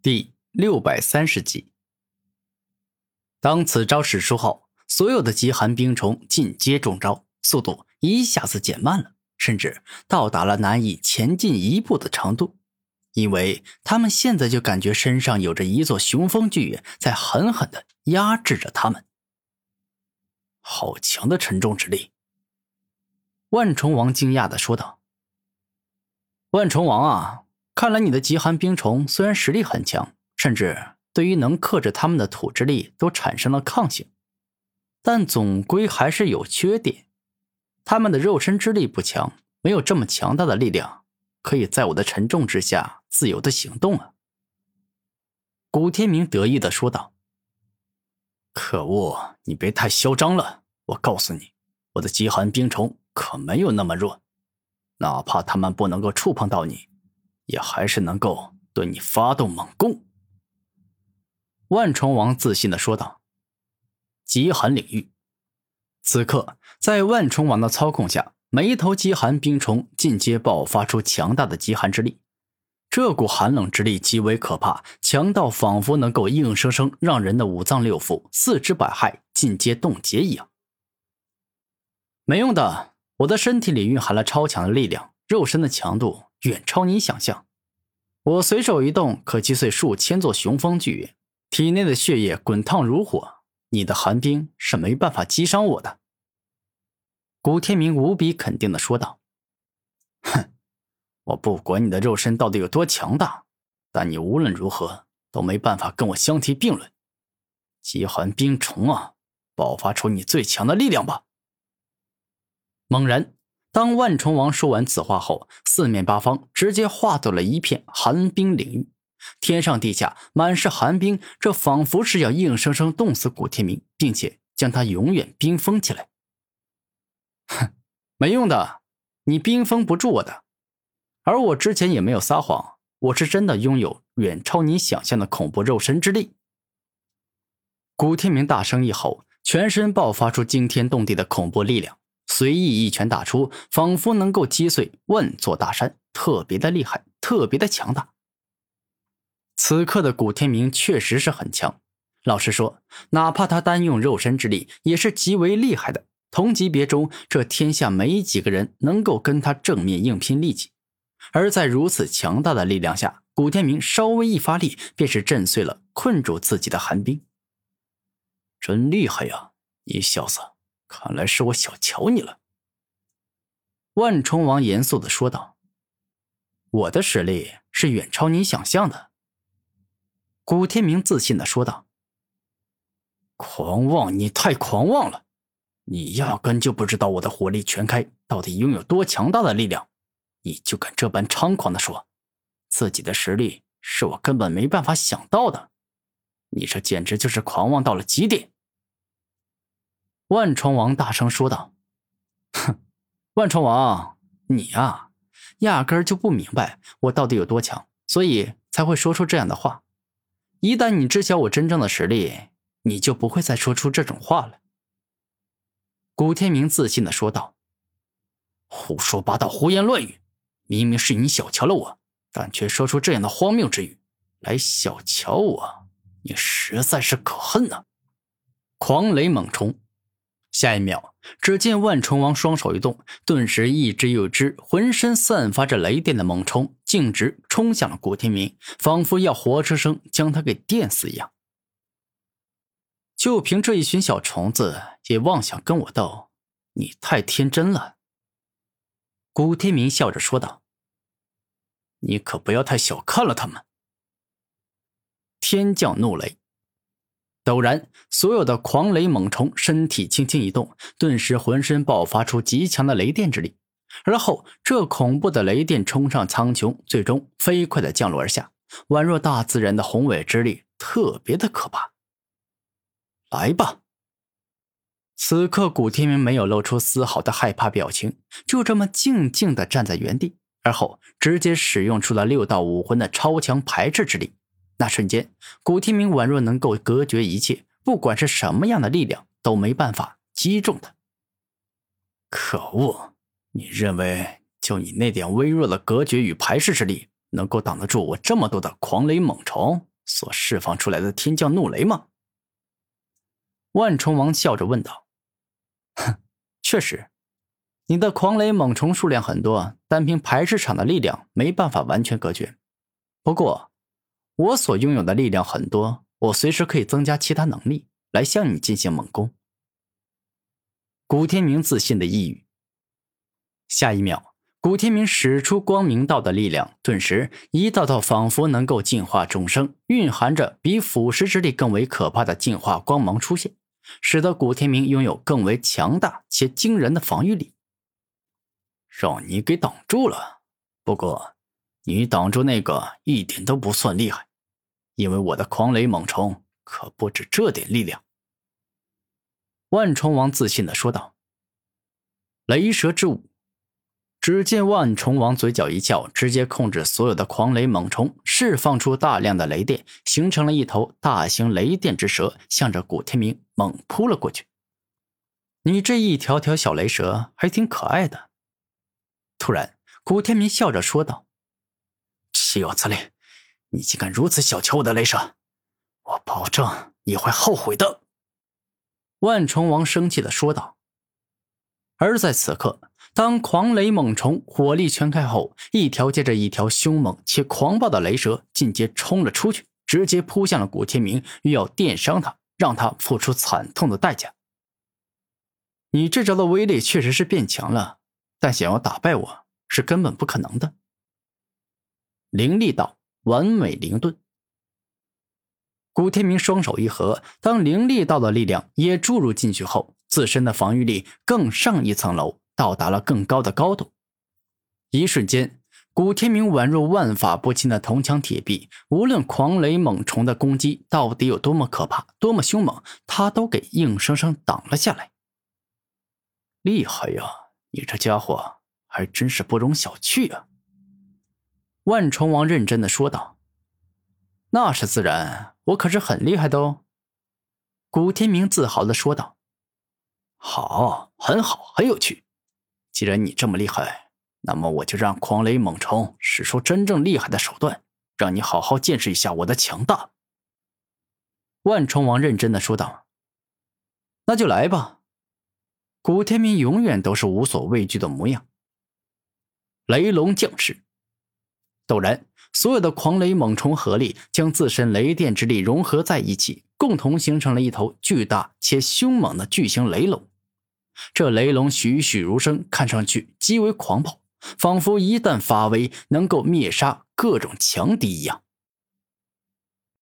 第六百三十集，当此招使出后，所有的极寒冰虫进阶中招，速度一下子减慢了，甚至到达了难以前进一步的程度，因为他们现在就感觉身上有着一座雄风巨岩在狠狠的压制着他们。好强的沉重之力！万虫王惊讶的说道：“万虫王啊！”看来你的极寒冰虫虽然实力很强，甚至对于能克制他们的土之力都产生了抗性，但总归还是有缺点。他们的肉身之力不强，没有这么强大的力量，可以在我的沉重之下自由的行动啊！古天明得意的说道：“可恶，你别太嚣张了！我告诉你，我的极寒冰虫可没有那么弱，哪怕他们不能够触碰到你。”也还是能够对你发动猛攻。”万虫王自信的说道。极寒领域，此刻在万虫王的操控下，每一头极寒冰虫进阶爆发出强大的极寒之力。这股寒冷之力极为可怕，强到仿佛能够硬生生让人的五脏六腑、四肢百骸进阶冻结一样。没用的，我的身体里蕴含了超强的力量，肉身的强度。远超你想象，我随手一动，可击碎数千座雄风巨岩，体内的血液滚烫如火，你的寒冰是没办法击伤我的。”古天明无比肯定的说道。“哼，我不管你的肉身到底有多强大，但你无论如何都没办法跟我相提并论。极寒冰虫啊，爆发出你最强的力量吧！”猛然。当万虫王说完此话后，四面八方直接化作了一片寒冰领域，天上地下满是寒冰，这仿佛是要硬生生冻死古天明，并且将他永远冰封起来。哼，没用的，你冰封不住我的。而我之前也没有撒谎，我是真的拥有远超你想象的恐怖肉身之力。古天明大声一吼，全身爆发出惊天动地的恐怖力量。随意一拳打出，仿佛能够击碎万座大山，特别的厉害，特别的强大。此刻的古天明确实是很强，老实说，哪怕他单用肉身之力，也是极为厉害的。同级别中，这天下没几个人能够跟他正面硬拼力气。而在如此强大的力量下，古天明稍微一发力，便是震碎了困住自己的寒冰。真厉害呀，你小子！看来是我小瞧你了。”万虫王严肃的说道，“我的实力是远超你想象的。”古天明自信的说道，“狂妄，你太狂妄了！你压根就不知道我的火力全开到底拥有多强大的力量，你就敢这般猖狂的说，自己的实力是我根本没办法想到的，你这简直就是狂妄到了极点！”万虫王大声说道：“哼，万虫王，你呀，压根儿就不明白我到底有多强，所以才会说出这样的话。一旦你知晓我真正的实力，你就不会再说出这种话了。”古天明自信的说道：“胡说八道，胡言乱语！明明是你小瞧了我，但却说出这样的荒谬之语来小瞧我，你实在是可恨呐！”狂雷猛冲。下一秒，只见万虫王双手一动，顿时一只又一只浑身散发着雷电的猛虫径直冲向了古天明，仿佛要活生生将他给电死一样。就凭这一群小虫子也妄想跟我斗，你太天真了。”古天明笑着说道，“你可不要太小看了他们。”天降怒雷。陡然，所有的狂雷猛虫身体轻轻一动，顿时浑身爆发出极强的雷电之力。而后，这恐怖的雷电冲上苍穹，最终飞快的降落而下，宛若大自然的宏伟之力，特别的可怕。来吧！此刻，古天明没有露出丝毫的害怕表情，就这么静静的站在原地，而后直接使用出了六道武魂的超强排斥之力。那瞬间，古天明宛若能够隔绝一切，不管是什么样的力量都没办法击中他。可恶！你认为就你那点微弱的隔绝与排斥之力，能够挡得住我这么多的狂雷猛虫？所释放出来的天降怒雷吗？万虫王笑着问道：“哼，确实，你的狂雷猛虫数量很多，单凭排斥场的力量没办法完全隔绝。不过，我所拥有的力量很多，我随时可以增加其他能力来向你进行猛攻。”古天明自信的一语。下一秒，古天明使出光明道的力量，顿时一道道仿佛能够净化众生、蕴含着比腐蚀之力更为可怕的净化光芒出现。使得古天明拥有更为强大且惊人的防御力，让你给挡住了。不过，你挡住那个一点都不算厉害，因为我的狂雷猛虫可不止这点力量。”万虫王自信的说道。雷蛇之舞。只见万虫王嘴角一翘，直接控制所有的狂雷猛虫，释放出大量的雷电，形成了一头大型雷电之蛇，向着古天明猛扑了过去。你这一条条小雷蛇还挺可爱的。突然，古天明笑着说道：“岂有此理！你竟敢如此小瞧我的雷蛇，我保证你会后悔的。”万虫王生气的说道。而在此刻。当狂雷猛虫火力全开后，一条接着一条凶猛且狂暴的雷蛇进阶冲了出去，直接扑向了古天明，欲要电伤他，让他付出惨痛的代价。你这招的威力确实是变强了，但想要打败我是根本不可能的。灵力道完美灵盾，古天明双手一合，当灵力道的力量也注入进去后，自身的防御力更上一层楼。到达了更高的高度，一瞬间，古天明宛若万法不侵的铜墙铁壁，无论狂雷猛虫的攻击到底有多么可怕、多么凶猛，他都给硬生生挡了下来。厉害呀，你这家伙还真是不容小觑啊！万虫王认真的说道：“那是自然，我可是很厉害的哦。”古天明自豪的说道：“好，很好，很有趣。”既然你这么厉害，那么我就让狂雷猛虫使出真正厉害的手段，让你好好见识一下我的强大。”万虫王认真的说道。“那就来吧。”古天明永远都是无所畏惧的模样。雷龙降世，陡然，所有的狂雷猛虫合力，将自身雷电之力融合在一起，共同形成了一头巨大且凶猛的巨型雷龙。这雷龙栩栩如生，看上去极为狂暴，仿佛一旦发威，能够灭杀各种强敌一样。